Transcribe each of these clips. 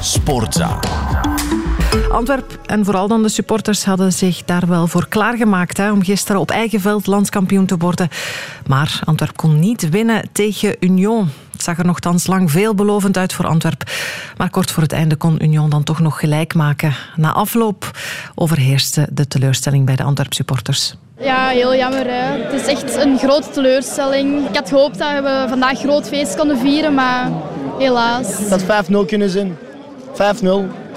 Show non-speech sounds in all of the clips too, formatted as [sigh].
Sportza. Antwerp en vooral dan de supporters hadden zich daar wel voor klaargemaakt hè, om gisteren op eigen veld landskampioen te worden. Maar Antwerp kon niet winnen tegen Union. Het zag er nogthans lang veelbelovend uit voor Antwerp. Maar kort voor het einde kon Union dan toch nog gelijk maken. Na afloop overheerste de teleurstelling bij de Antwerp supporters. Ja, heel jammer. Hè. Het is echt een grote teleurstelling. Ik had gehoopt dat we vandaag groot feest konden vieren, maar helaas. Had 5-0 kunnen zijn. 5-0.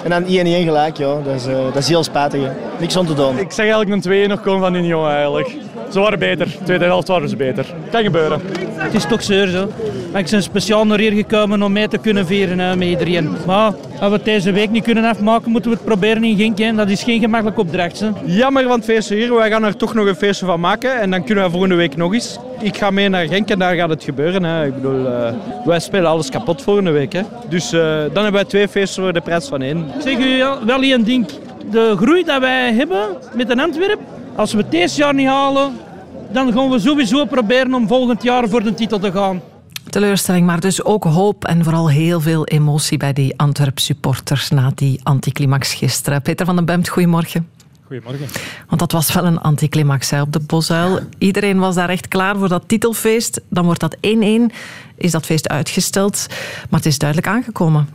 En dan 1-1 gelijk, ja. Dat is, uh, dat is heel spijtig. Hè. Niks aan te doen. Ik zeg eigenlijk een 2 nog komen van Union eigenlijk. Ze waren beter. Tweede helft waren ze beter. Kan gebeuren. Het is toch zeur zo. Maar ik ben speciaal naar hier gekomen om mee te kunnen vieren hè, met iedereen. Maar als we het deze week niet kunnen afmaken, moeten we het proberen in Genk. Hè. Dat is geen gemakkelijk opdracht. Hè. Jammer van het feestje hier. Wij gaan er toch nog een feestje van maken. En dan kunnen we volgende week nog eens. Ik ga mee naar Genk en daar gaat het gebeuren. Hè. Ik bedoel, uh, wij spelen alles kapot volgende week. Hè. Dus uh, dan hebben wij twee feesten voor de prijs van één. Ik zeg u wel één ding. De groei dat wij hebben met een Antwerp, als we het deze jaar niet halen, dan gaan we sowieso proberen om volgend jaar voor de titel te gaan. Teleurstelling, maar dus ook hoop en vooral heel veel emotie bij die Antwerp supporters na die anticlimax gisteren. Peter van den Bemt, goedemorgen. Goedemorgen. Want dat was wel een anticlimax hè, op de Bosuil. Iedereen was daar echt klaar voor dat titelfeest. Dan wordt dat 1-1, is dat feest uitgesteld. Maar het is duidelijk aangekomen.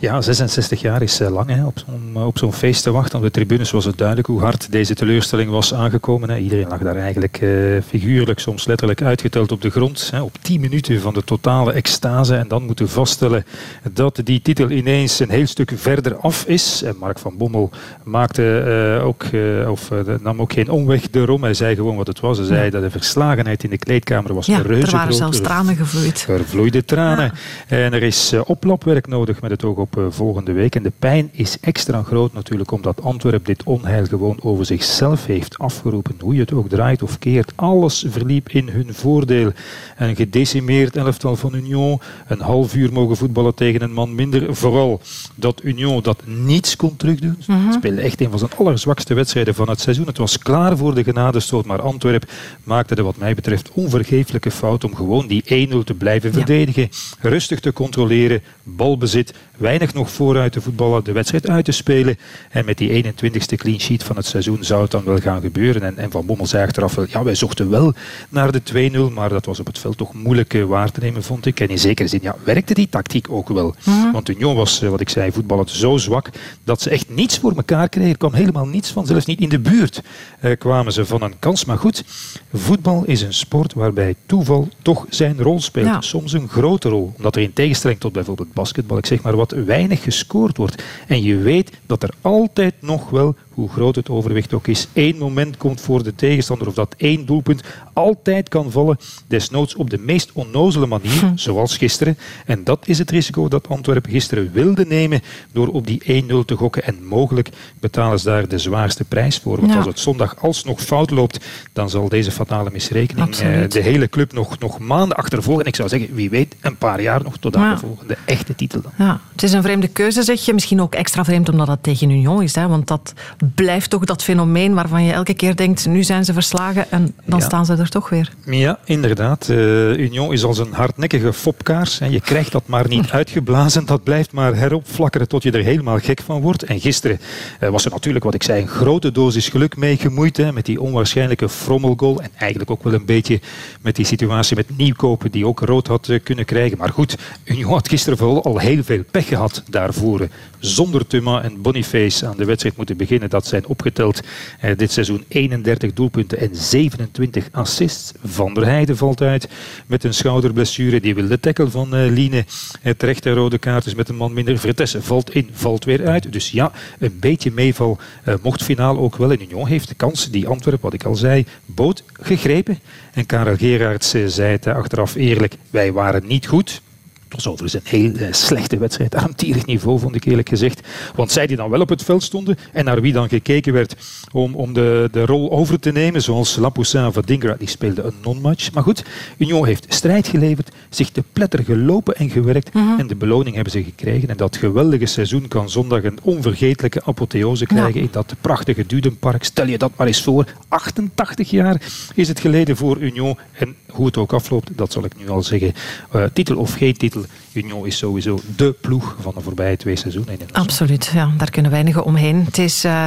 Ja, 66 jaar is eh, lang hè, op zo'n op zo'n feest te wachten. Op de tribunes was het duidelijk hoe hard deze teleurstelling was aangekomen. Hè. Iedereen lag daar eigenlijk uh, figuurlijk, soms letterlijk uitgeteld op de grond. Hè, op 10 minuten van de totale extase. En dan moeten vaststellen dat die titel ineens een heel stuk verder af is. En Mark van Bommel maakte, ook, of, nam ook geen omweg erom. Hij zei gewoon wat het was. Hij zei ja. dat de verslagenheid in de kleedkamer was ja, reuze er waren zelfs tranen gevloeid. Er vloeiden tranen. Ja. En er is oplopwerk nodig met het oog op op volgende week. En de pijn is extra groot natuurlijk omdat Antwerp dit onheil gewoon over zichzelf heeft afgeroepen. Hoe je het ook draait of keert, alles verliep in hun voordeel. Een gedecimeerd elftal van Union, een half uur mogen voetballen tegen een man minder. Vooral dat Union dat niets kon terugdoen. Mm -hmm. speelde echt een van zijn allerzwakste wedstrijden van het seizoen. Het was klaar voor de genadestoot, maar Antwerp maakte de wat mij betreft onvergeeflijke fout om gewoon die 1-0 te blijven verdedigen. Rustig te controleren, balbezit, weinig nog vooruit te voetballen, de wedstrijd uit te spelen. En met die 21ste clean sheet van het seizoen zou het dan wel gaan gebeuren. En, en Van Bommel zei achteraf wel, ja, wij zochten wel naar de 2-0, maar dat was op het veld toch moeilijk uh, waar te nemen, vond ik. En in zekere zin, ja, werkte die tactiek ook wel. Mm. Want Union was, uh, wat ik zei, voetballend zo zwak dat ze echt niets voor elkaar kregen. Er kwam helemaal niets van, zelfs niet in de buurt uh, kwamen ze van een kans. Maar goed, voetbal is een sport waarbij toeval toch zijn rol speelt. Ja. Soms een grote rol, omdat er in tegenstelling tot bijvoorbeeld basketbal, ik zeg maar wat, weinig gescoord wordt. En je weet dat er altijd nog wel hoe groot het overwicht ook is, één moment komt voor de tegenstander of dat één doelpunt altijd kan vallen, desnoods op de meest onnozele manier, hm. zoals gisteren. En dat is het risico dat Antwerpen gisteren wilde nemen door op die 1-0 te gokken. En mogelijk betalen ze daar de zwaarste prijs voor. Want ja. als het zondag alsnog fout loopt, dan zal deze fatale misrekening eh, de hele club nog, nog maanden achtervolgen. En ik zou zeggen, wie weet, een paar jaar nog tot aan ja. de volgende echte titel. Dan. Ja, het is een vreemde keuze, zeg je. Misschien ook extra vreemd omdat het tegen Union is. Hè? Want dat blijft toch dat fenomeen waarvan je elke keer denkt, nu zijn ze verslagen en dan ja. staan ze er toch weer. Ja, inderdaad. Uh, Union is als een hardnekkige fopkaars. Je krijgt dat maar niet [laughs] uitgeblazen. Dat blijft maar heropflakkeren tot je er helemaal gek van wordt. En gisteren uh, was er natuurlijk, wat ik zei, een grote dosis geluk mee gemoeid. Hè, met die onwaarschijnlijke frommelgoal. En eigenlijk ook wel een beetje met die situatie met Nieuwkopen, die ook rood had uh, kunnen krijgen. Maar goed, Union had gisteren vooral al heel veel pech gehad daarvoor. Zonder Thuma en Boniface aan de wedstrijd moeten beginnen. Dat zijn opgeteld eh, dit seizoen 31 doelpunten en 27 assists. Van der Heijden valt uit met een schouderblessure. Die wil de tackle van uh, Line uh, terecht en rode kaart. Dus met een man minder. Vertessen valt in, valt weer uit. Dus ja, een beetje meeval mocht finaal ook wel. En Union heeft de kans die Antwerpen, wat ik al zei, boot gegrepen. En Karel Gerards zei het achteraf eerlijk, wij waren niet goed. Het was overigens een heel uh, slechte wedstrijd. Armtierig niveau, vond ik eerlijk gezegd. Want zij die dan wel op het veld stonden en naar wie dan gekeken werd om, om de, de rol over te nemen, zoals Lapoussin of Dingra, die speelde een non-match. Maar goed, Union heeft strijd geleverd, zich te pletter gelopen en gewerkt. Mm -hmm. En de beloning hebben ze gekregen. En dat geweldige seizoen kan zondag een onvergetelijke apotheose krijgen ja. in dat prachtige Dudenpark. Stel je dat maar eens voor. 88 jaar is het geleden voor Union. En hoe het ook afloopt, dat zal ik nu al zeggen. Uh, titel of geen titel titel. Union is sowieso de ploeg van de voorbije twee seizoenen. In Absoluut, ja, daar kunnen weinigen omheen. Het is... Uh,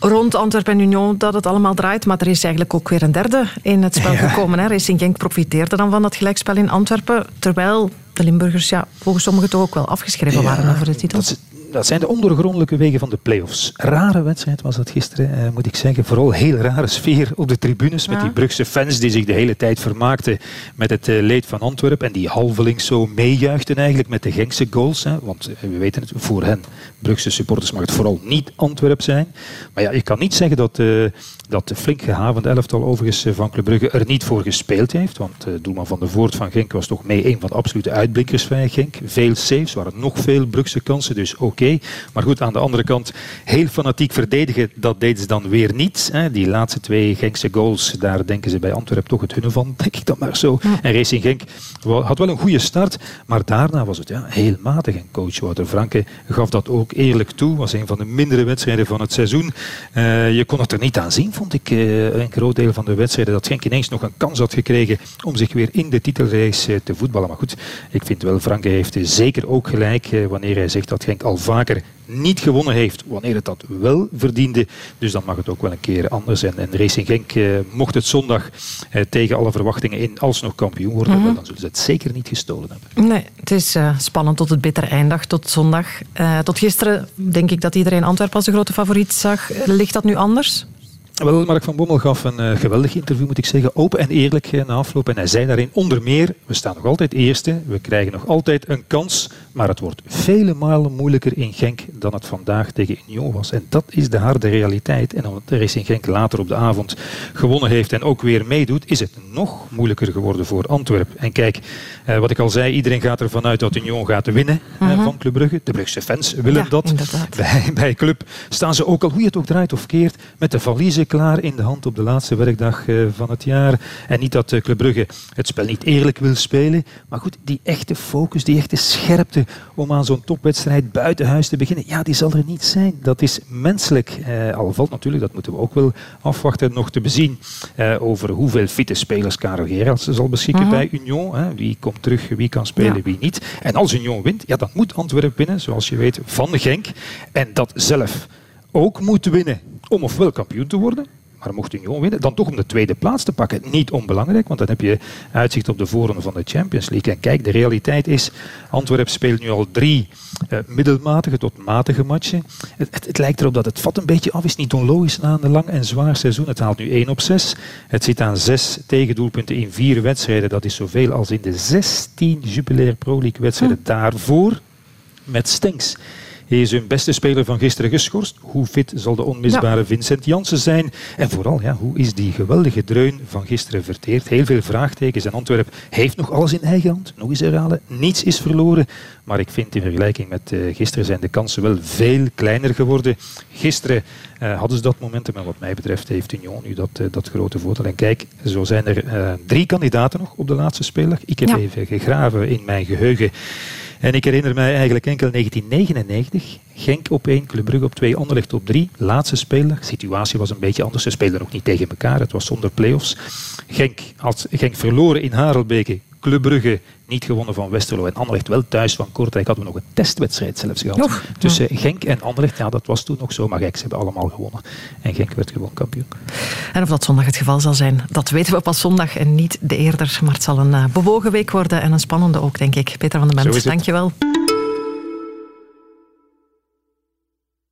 rond Antwerpen en Union dat het allemaal draait. Maar er is eigenlijk ook weer een derde in het spel gekomen. Hè. Racing Genk profiteerde dan van dat gelijkspel in Antwerpen. Terwijl de Limburgers ja, volgens sommigen toch ook wel afgeschreven waren over de titel dat zijn de ondergrondelijke wegen van de play-offs. Rare wedstrijd was dat gisteren, eh, moet ik zeggen. Vooral heel rare sfeer op de tribunes. Met die Brugse fans die zich de hele tijd vermaakten met het uh, leed van Antwerpen. En die halvelings zo meejuichten eigenlijk met de Genkse goals. Hè. Want eh, we weten het, voor hen, Brugse supporters, mag het vooral niet Antwerp zijn. Maar ja, je kan niet zeggen dat, uh, dat flink gehavend elftal overigens van Club Brugge er niet voor gespeeld heeft. Want doelman van de Voort van Genk was toch mee een van de absolute uitblinkers van Genk. Veel saves, waren nog veel Brugse kansen. Dus ook maar goed, aan de andere kant, heel fanatiek verdedigen, dat deden ze dan weer niet. Hè. Die laatste twee Genkse goals, daar denken ze bij Antwerpen toch het hunne van, denk ik dan maar zo. En Racing Genk had wel een goede start, maar daarna was het ja, heel matig. En coach Wouter Franke gaf dat ook eerlijk toe. was een van de mindere wedstrijden van het seizoen. Uh, je kon het er niet aan zien, vond ik, uh, een groot deel van de wedstrijden, dat Genk ineens nog een kans had gekregen om zich weer in de titelrace uh, te voetballen. Maar goed, ik vind wel, Franke heeft zeker ook gelijk wanneer hij zegt dat Genk al vaker niet gewonnen heeft, wanneer het dat wel verdiende. Dus dan mag het ook wel een keer anders. En, en Racing Genk eh, mocht het zondag eh, tegen alle verwachtingen in alsnog kampioen worden, mm dan zullen ze het zeker niet gestolen hebben. Nee, het is uh, spannend tot het bittere eindig, tot zondag. Uh, tot gisteren denk ik dat iedereen Antwerpen als de grote favoriet zag. Ligt dat nu anders? Wel, Mark van Bommel gaf een uh, geweldig interview, moet ik zeggen. Open en eerlijk uh, na afloop. En hij zei daarin onder meer, we staan nog altijd eerste. We krijgen nog altijd een kans. Maar het wordt vele malen moeilijker in Genk dan het vandaag tegen Union was. En dat is de harde realiteit. En omdat de Racing Genk later op de avond gewonnen heeft en ook weer meedoet, is het nog moeilijker geworden voor Antwerpen. En kijk, uh, wat ik al zei, iedereen gaat ervan uit dat Union gaat winnen mm -hmm. van Club Brugge. De Brugse fans willen ja, dat. Bij, bij Club staan ze ook al, hoe je het ook draait of keert, met de valiezen klaar in de hand op de laatste werkdag uh, van het jaar. En niet dat uh, Club Brugge het spel niet eerlijk wil spelen. Maar goed, die echte focus, die echte scherpte om aan zo'n topwedstrijd buiten huis te beginnen, ja, die zal er niet zijn. Dat is menselijk. Uh, al valt natuurlijk, dat moeten we ook wel afwachten, nog te bezien over hoeveel fitte spelers Karel Gerards zal beschikken -huh. bij Union. Hè. Wie komt terug, wie kan spelen, ja. wie niet. En als Union wint, ja, dan moet Antwerpen winnen, zoals je weet, van Genk. En dat zelf ook moet winnen om ofwel kampioen te worden, maar mocht Union winnen, dan toch om de tweede plaats te pakken. Niet onbelangrijk, want dan heb je uitzicht op de voorronde van de Champions League. En kijk, de realiteit is, Antwerpen speelt nu al drie uh, middelmatige tot matige matchen. Het, het, het, lijkt erop dat het vat een beetje af is. Niet onlogisch na een lang en zwaar seizoen. Het haalt nu 1 op 6. Het zit aan 6 tegendoelpunten in vier wedstrijden. Dat is zoveel als in de 16 Jupiler Pro League wedstrijden hm. daarvoor met Stenks. Hij is hun beste speler van gisteren geschorst. Hoe fit zal de onmisbare ja. Vincent Janssen zijn? En vooral, ja, hoe is die geweldige dreun van gisteren verteerd? Heel veel vraagtekens. En Antwerpen heeft nog alles in eigen hand. Nog eens herhalen. Niets is verloren. Maar ik vind in vergelijking met uh, gisteren zijn de kansen wel veel kleiner geworden. Gisteren uh, hadden ze dat momentum. En wat mij betreft heeft Union nu dat, uh, dat grote voordeel. En kijk, zo zijn er drie kandidaten nog op de laatste speler. Ik heb ja. even gegraven in mijn geheugen. En ik herinner mij eigenlijk enkel 1999. Genk op 1, Club Brugge op 2, Anderlecht op 3. Laatste speler. De situatie was een beetje anders. Ze speelden nog niet tegen elkaar. Het was zonder play-offs. Genk had Genk verloren in Harelbeke. Club Brugge niet gewonnen van Westerlo. En Anderlecht wel thuis van Kortrijk hadden we nog een testwedstrijd zelfs gehad. Nog? Tussen Genk en Anderlecht. Ja, dat was toen nog zo. Maar kijk, ze hebben allemaal gewonnen. En Genk werd gewoon kampioen. En of dat zondag het geval zal zijn, dat weten we pas zondag en niet de eerder. Maar het zal een uh, bewogen week worden en een spannende ook, denk ik. Peter van den Bent, dankjewel.